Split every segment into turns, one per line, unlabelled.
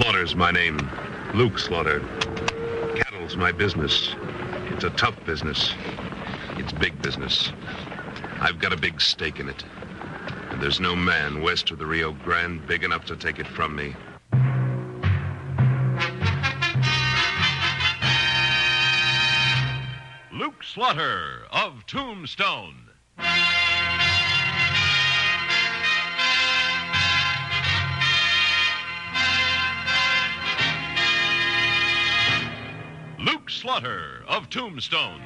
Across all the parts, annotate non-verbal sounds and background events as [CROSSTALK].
Slaughter's my name. Luke Slaughter. Cattle's my business. It's a tough business. It's big business. I've got a big stake in it. And there's no man west of the Rio Grande big enough to take it from me.
Luke Slaughter of Tombstone. Slaughter of Tombstone,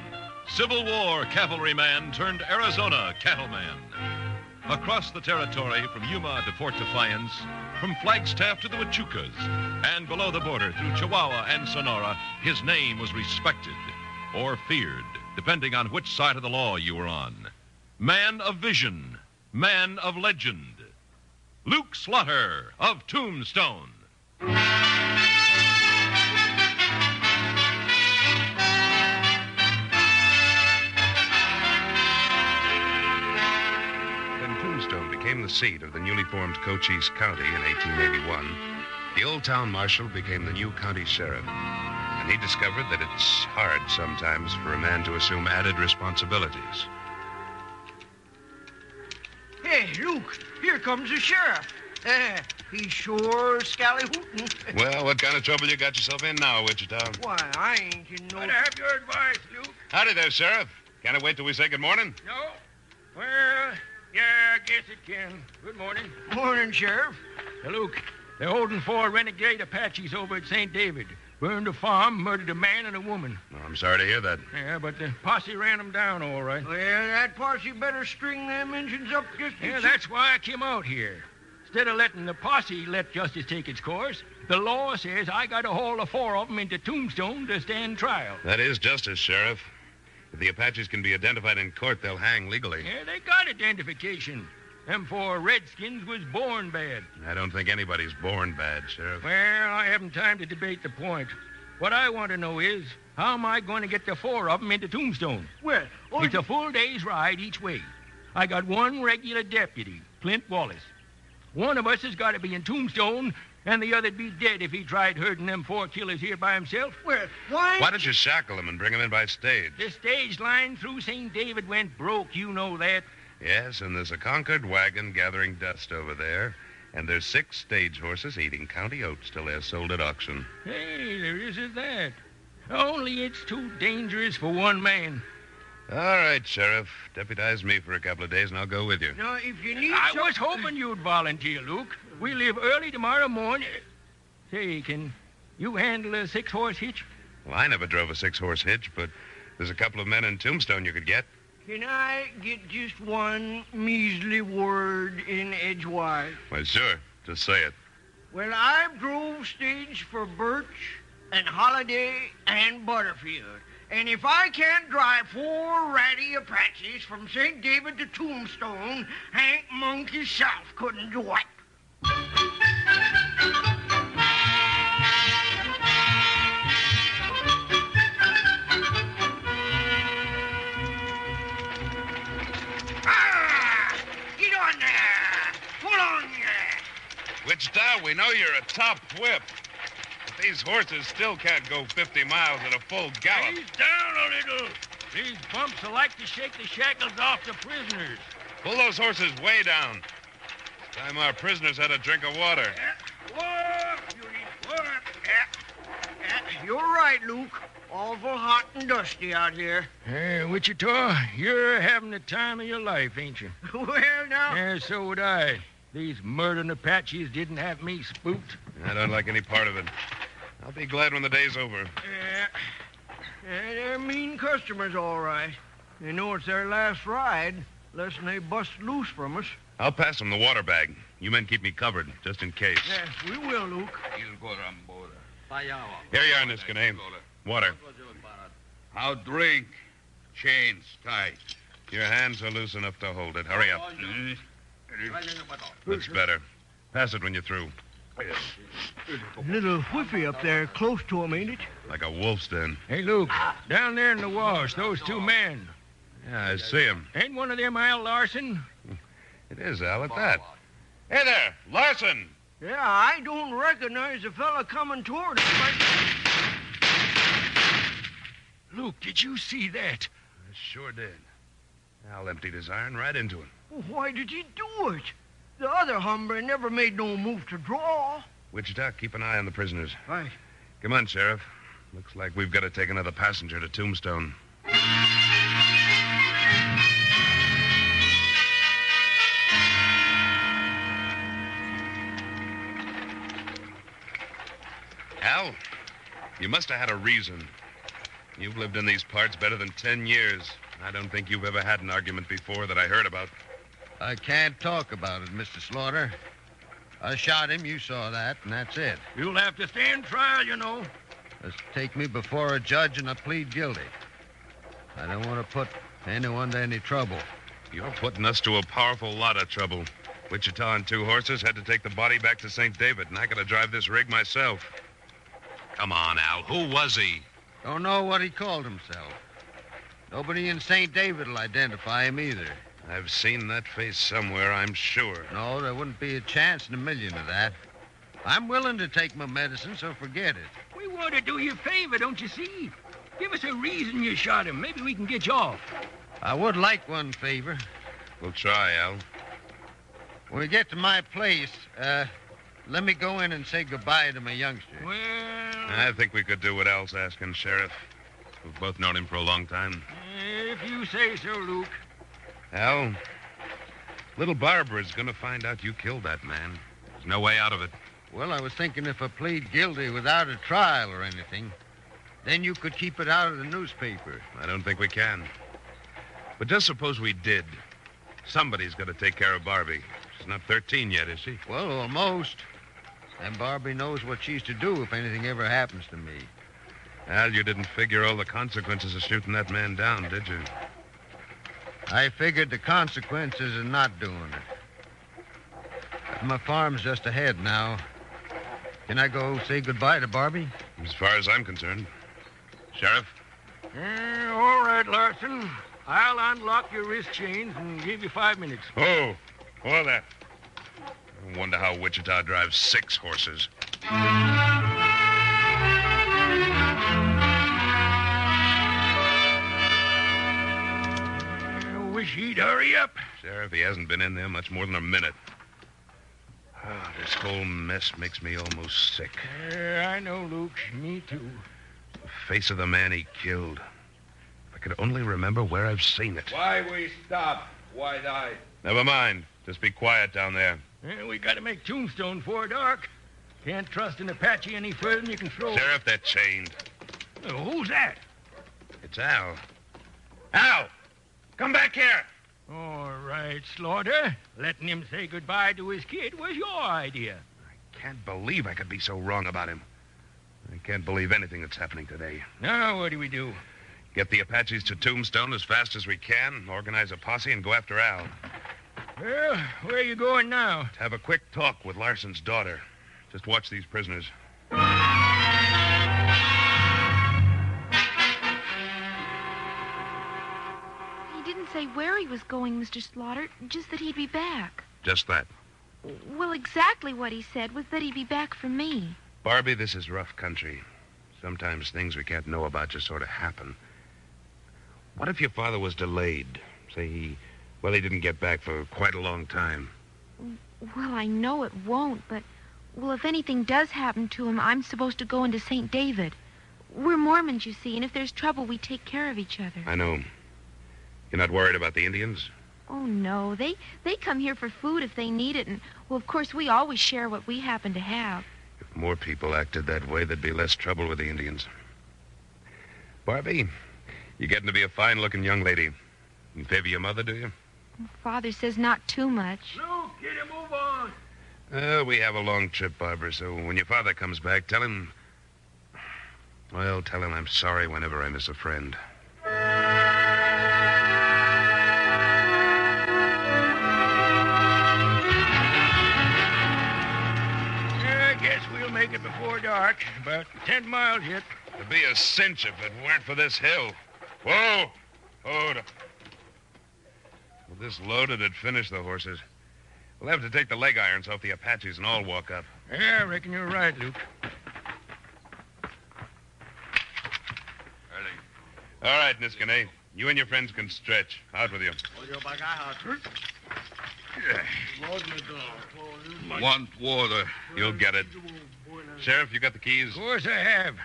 Civil War cavalryman turned Arizona cattleman. Across the territory from Yuma to Fort Defiance, from Flagstaff to the Huachucas, and below the border through Chihuahua and Sonora, his name was respected or feared, depending on which side of the law you were on. Man of vision, man of legend. Luke Slaughter of Tombstone.
The seat of the newly formed Cochise County in 1881, the old town marshal became the new county sheriff. And he discovered that it's hard sometimes for a man to assume added responsibilities.
Hey, Luke, here comes the sheriff. Uh, he's sure scally-hootin'.
Well, what kind of trouble you got yourself in now, Wichita?
Why, I ain't in no...
Better have your advice, Luke.
Howdy there, Sheriff. Can I wait till we say good morning?
No? Well, yeah, I guess it can. Good morning.
Morning, Sheriff.
Now, Luke, they're holding four renegade Apaches over at St. David. Burned a farm, murdered a man and a woman.
Oh, I'm sorry to hear that.
Yeah, but the posse ran them down all right.
Well, that posse better string them engines up just
Yeah,
as
that's why I came out here. Instead of letting the posse let justice take its course, the law says I got to haul the four of them into Tombstone to stand trial.
That is justice, Sheriff. If the Apaches can be identified in court, they'll hang legally.
Yeah, they got identification. Them four redskins was born bad.
I don't think anybody's born bad, Sheriff.
Well, I haven't time to debate the point. What I want to know is, how am I going to get the four of them into Tombstone?
Well, oh,
It's a full day's ride each way. I got one regular deputy, Clint Wallace. One of us has got to be in Tombstone, and the other'd be dead if he tried herding them four killers here by himself.
well, why...
Why don't you shackle them and bring them in by stage?
The stage line through St. David went broke, you know that.
Yes, and there's a Concord wagon gathering dust over there, and there's six stage horses eating county oats till they're sold at auction.
Hey, there is is that. Only it's too dangerous for one man.
All right, Sheriff. Deputize me for a couple of days, and I'll go with you.
Now, if you need
I
some-
was hoping you'd volunteer, Luke. We leave early tomorrow morning. Say, can you handle a six-horse hitch?
Well, I never drove a six-horse hitch, but there's a couple of men in Tombstone you could get.
Can I get just one measly word in edgewise?
Well, sure. Just say it.
Well, I've drove stage for Birch and Holladay and Butterfield. And if I can't drive four ratty Apaches from St. David to Tombstone, Hank Monk himself couldn't do it. Ah! Get on there! Pull on there!
Wichita, we know you're a top whip. But these horses still can't go 50 miles at a full gallop.
Ease down a little. These bumps will like to shake the shackles off the prisoners.
Pull those horses way down. Time our prisoners had a drink of water.
Whoa, Beauty, whoa. Yeah. Yeah, You're right, Luke. Awful hot and dusty out here.
Hey, Wichita, you're having the time of your life, ain't you? [LAUGHS]
well, now.
Yeah, so would I. These murdering Apaches didn't have me spooked.
I don't like any part of it. I'll be glad when the day's over.
Yeah. Yeah, they're mean customers, all right. They know it's their last ride, lest they bust loose from us.
I'll pass them the water bag. You men keep me covered, just in case.
Yes, we will, Luke.
Here you are, Niskanen. Water.
How drink? Chains tight.
Your hands are loose enough to hold it. Hurry up.
Hmm?
That's better. Pass it when you're through.
Little whiffy up there close to him, ain't it?
Like a wolf's den.
Hey, Luke, down there in the wash, those two men.
Yeah, I see him.
Ain't one of them Al Larson?
It is Al at that. Hey there, Larson.
Yeah, I don't recognize the fella coming toward us. But...
Luke, did you see that?
I sure did. Al emptied his iron right into him.
Why did he do it? The other hombre never made no move to draw.
Wichita, keep an eye on the prisoners.
Right.
Come on, Sheriff. Looks like we've got to take another passenger to Tombstone. Al, you must have had a reason. You've lived in these parts better than ten years. I don't think you've ever had an argument before that I heard about.
I can't talk about it, Mr. Slaughter. I shot him, you saw that, and that's it.
You'll have to stand trial, you know.
Just take me before a judge and I plead guilty. I don't want to put anyone to any trouble.
You're putting us to a powerful lot of trouble. Wichita and two horses had to take the body back to St. David, and I got to drive this rig myself. Come on, Al. Who was he?
Don't know what he called himself. Nobody in St. David will identify him either.
I've seen that face somewhere, I'm sure.
No, there wouldn't be a chance in a million of that. I'm willing to take my medicine, so forget it.
We want to do you a favor, don't you see? Give us a reason you shot him. Maybe we can get you off.
I would like one favor.
We'll try, Al.
When we get to my place, uh, let me go in and say goodbye to my youngster.
Well,
I think we could do what Al's asking, Sheriff. We've both known him for a long time.
if you say so, Luke.
Al, little Barbara's going to find out you killed that man. There's no way out of it.
Well, I was thinking if I plead guilty without a trial or anything, then you could keep it out of the newspaper.
I don't think we can. But just suppose we did. Somebody's got to take care of Barbie. She's not 13 yet, is she?
Well, almost. And Barbie knows what she's to do if anything ever happens to me.
Al, you didn't figure all the consequences of shooting that man down, did you?
I figured the consequences of not doing it. But my farm's just ahead now. Can I go say goodbye to Barbie?
As far as I'm concerned. Sheriff?
Eh, all right, Larson. I'll unlock your wrist chains and give you five minutes.
Oh, all that. I wonder how Wichita drives six horses.
Hurry up.
Sheriff, he hasn't been in there much more than a minute. Oh, this whole mess makes me almost sick.
Yeah, I know, Luke. Me too.
The face of the man he killed. If I could only remember where I've seen it.
Why we stop? White Eye?
Never mind. Just be quiet down there.
Eh, we got to make Tombstone before dark. Can't trust an Apache any further than you can throw.
Sheriff, they're chained.
Oh, who's that?
It's Al. Al! Come back here!
All right, Slaughter. Letting him say goodbye to his kid was your idea.
I can't believe I could be so wrong about him. I can't believe anything that's happening today.
Now, what do we do?
Get the Apaches to Tombstone as fast as we can, organize a posse, and go after Al.
Well, where are you going now?
To have a quick talk with Larson's daughter. Just watch these prisoners.
Didn't say where he was going, Mr. Slaughter, just that he'd be back.
Just that.
Well, exactly what he said was that he'd be back for me.
Barbie, this is rough country. Sometimes things we can't know about just sort of happen. What if your father was delayed? Say he, well, he didn't get back for quite a long time.
Well, I know it won't, but, well, if anything does happen to him, I'm supposed to go into St. David. We're Mormons, you see, and if there's trouble, we take care of each other.
I know. You're not worried about the Indians?
Oh, no. They, they come here for food if they need it, and, well, of course, we always share what we happen to have.
If more people acted that way, there'd be less trouble with the Indians. Barbie, you're getting to be a fine looking young lady. You favor your mother, do you?
Father says not too much.
Luke, get a move on.
Uh, we have a long trip, Barbara, so when your father comes back, tell him. Well, tell him I'm sorry whenever I miss a friend.
Make it before dark. About ten miles yet.
It'd be a cinch if it weren't for this hill. Whoa! Hold up. With this loaded, it'd finish the horses. We'll have to take the leg irons off the Apaches and all walk up.
Yeah, I reckon you're right, Luke. Early.
All right, Niskane. You and your friends can stretch. Out with you. Yeah.
Want water.
You'll get it. Sheriff, you got the keys?
Of course I have.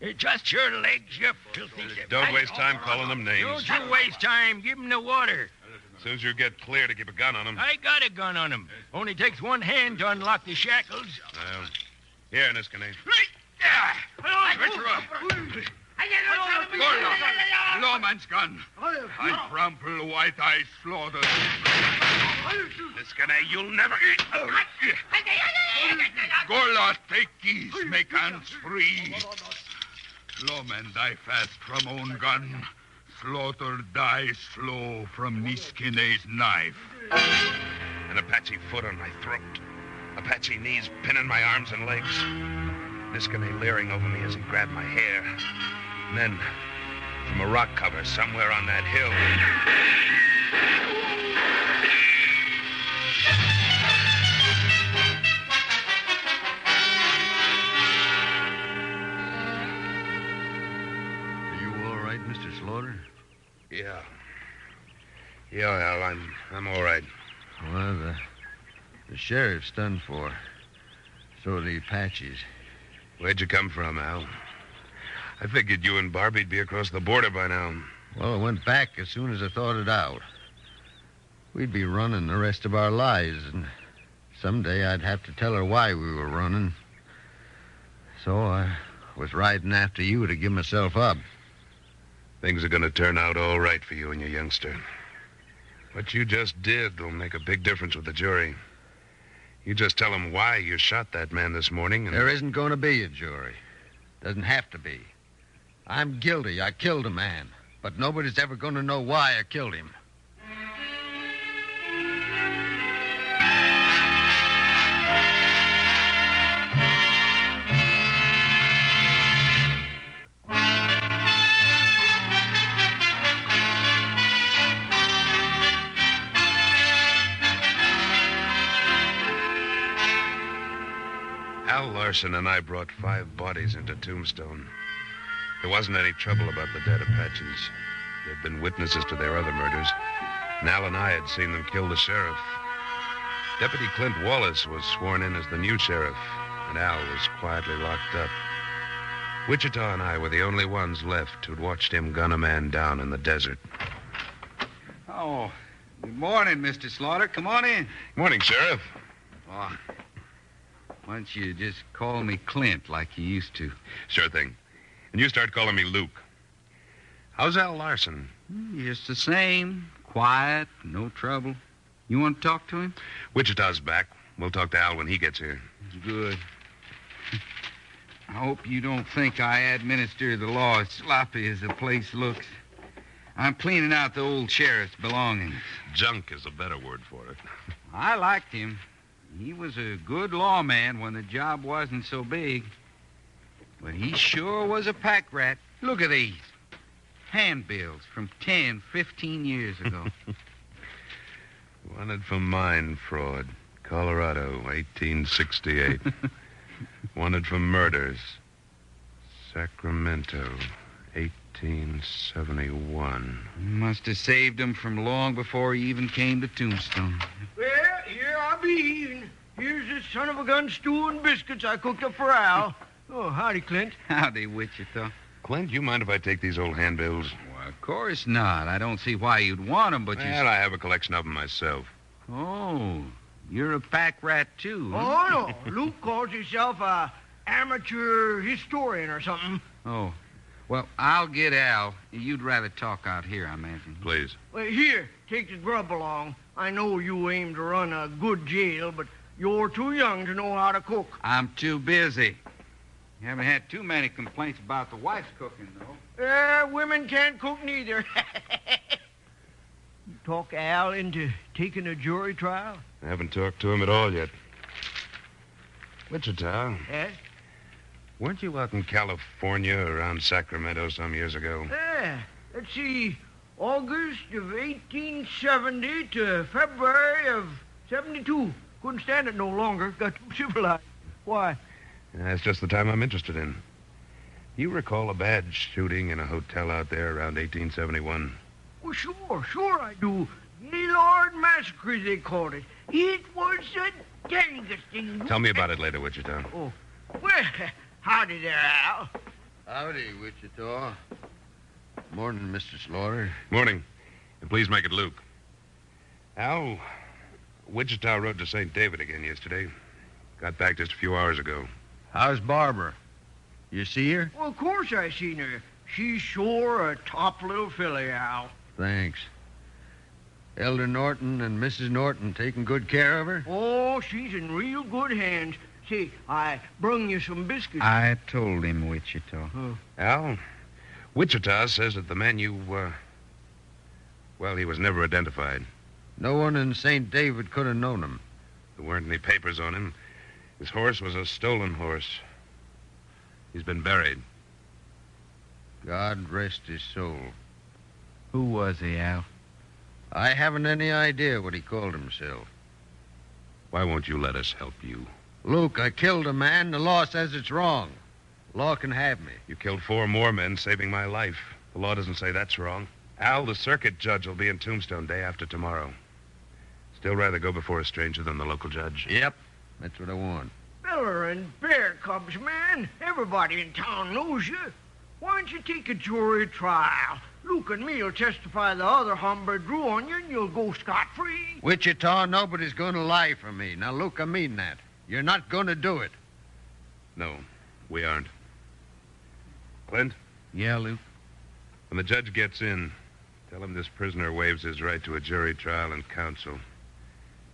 It's just your legs, you filthy...
Don't waste time calling them names.
Don't you waste time. Give 'em the water.
As soon as you get clear to keep a gun on them.
I got a gun on 'em. Only takes one hand to unlock the shackles.
Well, here, Niskane.
Gorlock. Lawman's gun. I trample White Eye slaughter.
Niskane, you'll never...
Gorlock, take keys. Make hands free. Lawman die fast from own gun. Slaughter die slow from Niskine's knife.
An Apache foot on my throat. Apache knees pinning my arms and legs. Niskane leering over me as he grabbed my hair. And then, from a rock cover somewhere on that hill, Yeah, Al, I'm I'm all right.
Well, the, the sheriff's done for. So are the Apaches.
Where'd you come from, Al? I figured you and Barbie'd be across the border by now.
Well, I went back as soon as I thought it out. We'd be running the rest of our lives, and someday I'd have to tell her why we were running. So I was riding after you to give myself up.
Things are going to turn out all right for you and your youngster. What you just did will make a big difference with the jury. You just tell them why you shot that man this morning, and
There isn't going to be a jury. Doesn't have to be. I'm guilty. I killed a man. But nobody's ever going to know why I killed him.
Larson and I brought five bodies into Tombstone. There wasn't any trouble about the dead Apaches. They'd been witnesses to their other murders, and Al and I had seen them kill the sheriff. Deputy Clint Wallace was sworn in as the new sheriff, and Al was quietly locked up. Wichita and I were the only ones left who'd watched him gun a man down in the desert.
Oh, good morning, Mr. Slaughter. Come on in.
Morning, Sheriff.
Oh, why don't you just call me Clint like you used to?
Sure thing. And you start calling me Luke. How's Al Larson?
Just the same. Quiet, no trouble. You want to talk to him?
Wichita's back. We'll talk to Al when he gets here.
Good. I hope you don't think I administer the law as sloppy as the place looks. I'm cleaning out the old sheriff's belongings.
Junk is a better word for it.
I liked him. He was a good lawman when the job wasn't so big. But he sure was a pack rat. Look at these. Handbills from 10, 15 years ago. [LAUGHS]
Wanted for mine fraud. Colorado, 1868. [LAUGHS] Wanted for murders. Sacramento, 1871.
Must have saved him from long before he even came to Tombstone.
Well, here I be. And here's this son of a gun stew and biscuits I cooked up for Al. Oh, howdy, Clint. [LAUGHS]
Howdy, Wichita.
Clint, you mind if I take these old handbills?
Well, of course not. I don't see why you'd want them, but you.
Well, I have a collection of them myself.
Oh, you're a pack rat, too. huh?
Oh, no. Luke calls himself a amateur historian or something.
Oh. Well, I'll get Al. You'd rather talk out here, I imagine.
Please.
Well, here, take the grub along. I know you aim to run a good jail, but you're too young to know how to cook.
I'm too busy. You haven't had too many complaints about the wife's cooking, though.
Uh, women can't cook neither. you [LAUGHS] talk Al into taking a jury trial?
I haven't talked to him at all yet. Wichita,
Eh?
weren't you out in California around Sacramento some years ago?
Yeah. Let's see. August of 1870 to February of 72. Couldn't stand it no longer. Got [LAUGHS] too civilized. Why?
That's just the time I'm interested in. You recall a bad shooting in a hotel out there around 1871?
Well, sure, sure I do. Gaylord Massacre, they called it. It was the dangest thing.
Tell me about it later, Wichita.
Oh, well, [LAUGHS] howdy there, Al.
Howdy, Wichita. Morning, Mr. Slaughter.
Morning. And please make it Luke. Al, Wichita rode to St. David again yesterday. Got back just a few hours ago.
How's Barbara? You see her?
Well, of course I seen her. She's sure a top little filly, Al.
Thanks. Elder Norton and Mrs. Norton taking good care of her?
Oh, she's in real good hands. See, I brung you some biscuits.
I told him, Wichita.
Al, Wichita says that the man you, uh, well, he was never identified.
No one in St. David could have known him.
There weren't any papers on him. His horse was a stolen horse. He's been buried.
God rest his soul.
Who was he, Al?
I haven't any idea what he called himself.
Why won't you let us help you?
Luke, I killed a man. The law says it's wrong. Law can have me.
You killed four more men, saving my life. The law doesn't say that's wrong. Al, the circuit judge, will be in Tombstone day after tomorrow. Still rather go before a stranger than the local judge.
Yep. That's what I want.
Miller and Bear Cubs, man. Everybody in town knows you. Why don't you take a jury trial? Luke and me'll testify the other hombre drew on you, and you'll go scot-free.
Wichita, nobody's going to lie for me. Now, Luke, I mean that. You're not going to do it.
No, we aren't. Clint,
Yeah, Luke.
when the judge gets in, tell him this prisoner waives his right to a jury trial and counsel.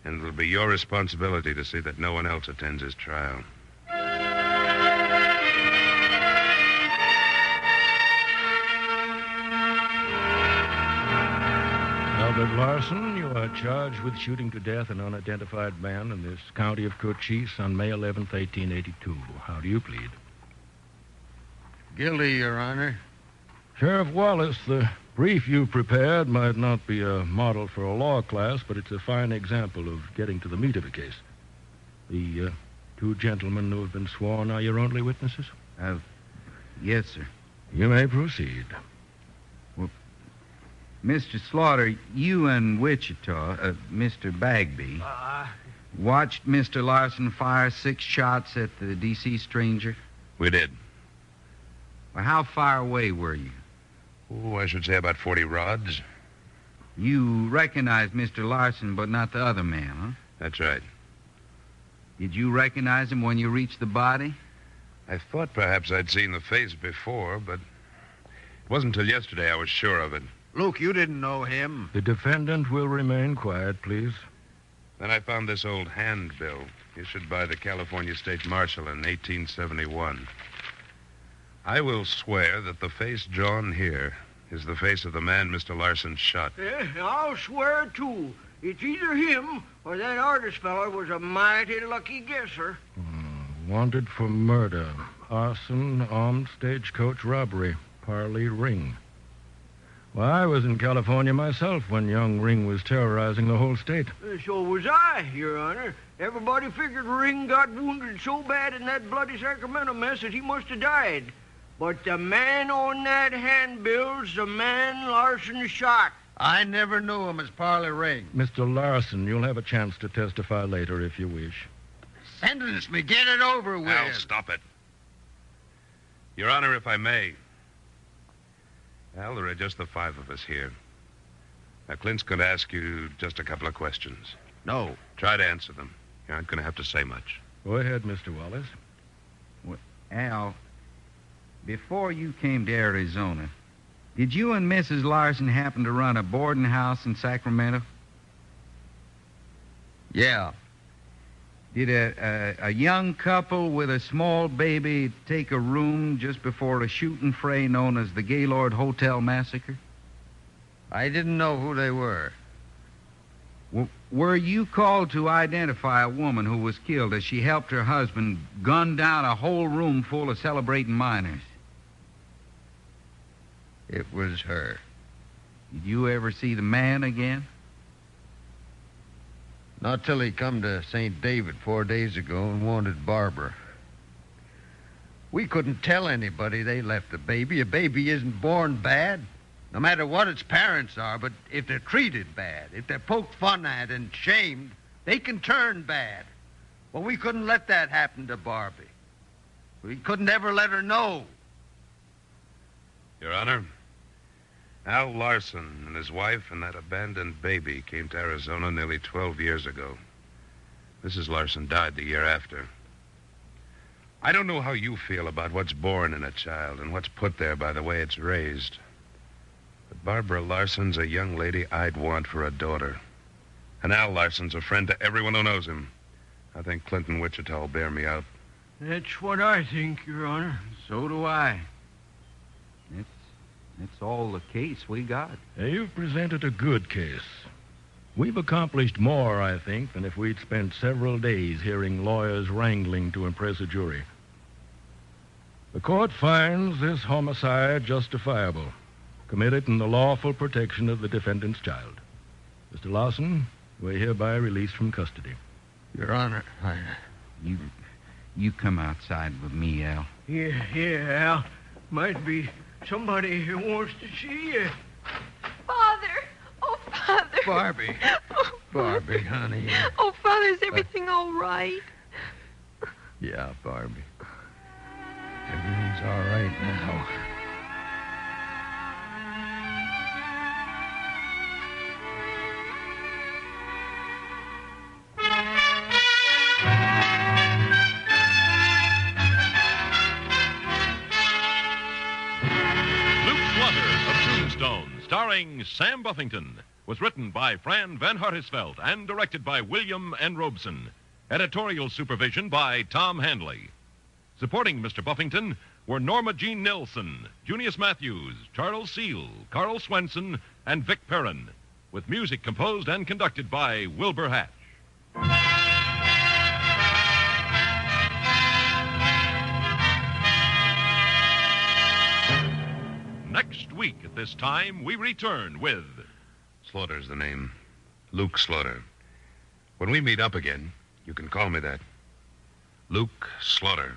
And it'll be your responsibility to see that no one else attends his trial.
Albert Larson, you are charged with shooting to death an unidentified man in this county of Cochise on May 11th, 1882. How do you plead?
Guilty, Your Honor.
Sheriff Wallace, the brief you prepared might not be a model for a law class, but it's a fine example of getting to the meat of a case. The uh, two gentlemen who have been sworn are your only witnesses?
Yes, sir.
You may proceed.
Well, Mr. Slaughter, you and Wichita, uh, Mr. Bagby,
Uh,
watched Mr. Larson fire six shots at the D.C. stranger.
We did.
Well, how far away were you?
Oh, I should say about 40 rods.
You recognized Mr. Larson, but not the other man, huh?
That's right.
Did you recognize him when you reached the body?
I thought perhaps I'd seen the face before, but it wasn't until yesterday I was sure of it.
Luke, you didn't know him.
The defendant will remain quiet, please.
Then I found this old handbill issued by the California State Marshal in 1871. I will swear that the face drawn here is the face of the man Mr. Larson shot.
yeah, I'll swear, too. It's either him or that artist feller was a mighty lucky guesser.
Wanted for murder, arson, armed stagecoach robbery, Parley Ring. Well, I was in California myself when young Ring was terrorizing the whole state.
Uh, So was I, Your Honor. Everybody figured Ring got wounded so bad in that bloody Sacramento mess that he must have died. But the man on that handbill's the man Larson shot.
I never knew him as Parley Ring.
Mr. Larson, you'll have a chance to testify later if you wish.
Sentence me. Get it over with.
Al, stop it. Your Honor, if I may. Al, there are just the five of us here. Now, Clint's going to ask you just a couple of questions.
No.
Try to answer them. You aren't going to have to say much.
Go ahead, Mr. Wallace.
Well, Al, before you came to Arizona, did you and Mrs. Larson happen to run a boarding house in Sacramento?
Yeah.
Did a, a, a young couple with a small baby take a room just before a shooting fray known as the Gaylord Hotel Massacre?
I didn't know who they were.
W- were you called to identify a woman who was killed as she helped her husband gun down a whole room full of celebrating miners?
It was her.
Did you ever see the man again?
Not till he come to St. David four days ago and wanted Barbara. We couldn't tell anybody they left the baby. A baby isn't born bad, no matter what its parents are, but if they're treated bad, if they're poked fun at and shamed, they can turn bad. Well, we couldn't let that happen to Barbie. We couldn't ever let her know.
Your Honor, Al Larson and his wife and that abandoned baby came to Arizona nearly 12 years ago. Mrs. Larson died the year after. I don't know how you feel about what's born in a child and what's put there by the way it's raised. But Barbara Larson's a young lady I'd want for a daughter. And Al Larson's a friend to everyone who knows him. I think Clinton Wichita will bear me out.
That's what I think, Your Honor.
So do I. it's all the case we got.
Now, you've presented a good case. We've accomplished more, I think, than if we'd spent several days hearing lawyers wrangling to impress a jury. The court finds this homicide justifiable, committed in the lawful protection of the defendant's child. Mr. Larson, we're hereby released from custody.
Your Honor, I.
You, you come outside with me, Al.
Yeah, yeah, Al. Might be somebody who wants to see you.
Father! Oh, Father!
Barbie.
Oh, [LAUGHS]
Barbie, honey.
Oh, Father, is everything all right?
Yeah, Barbie. Everything's all right now.
Starring Sam Buffington, was written by Fran Van Hartesveldt and directed by William N. Robson. Editorial supervision by Tom Handley. Supporting Mr. Buffington were Norma Jean Nelson, Junius Matthews, Charles Seel, Karl Swenson, and Vic Perrin, with music composed and conducted by Wilbur Hatch. Next week at this time, we return with
Slaughter's the name. Luke Slaughter. When we meet up again, you can call me that. Luke Slaughter.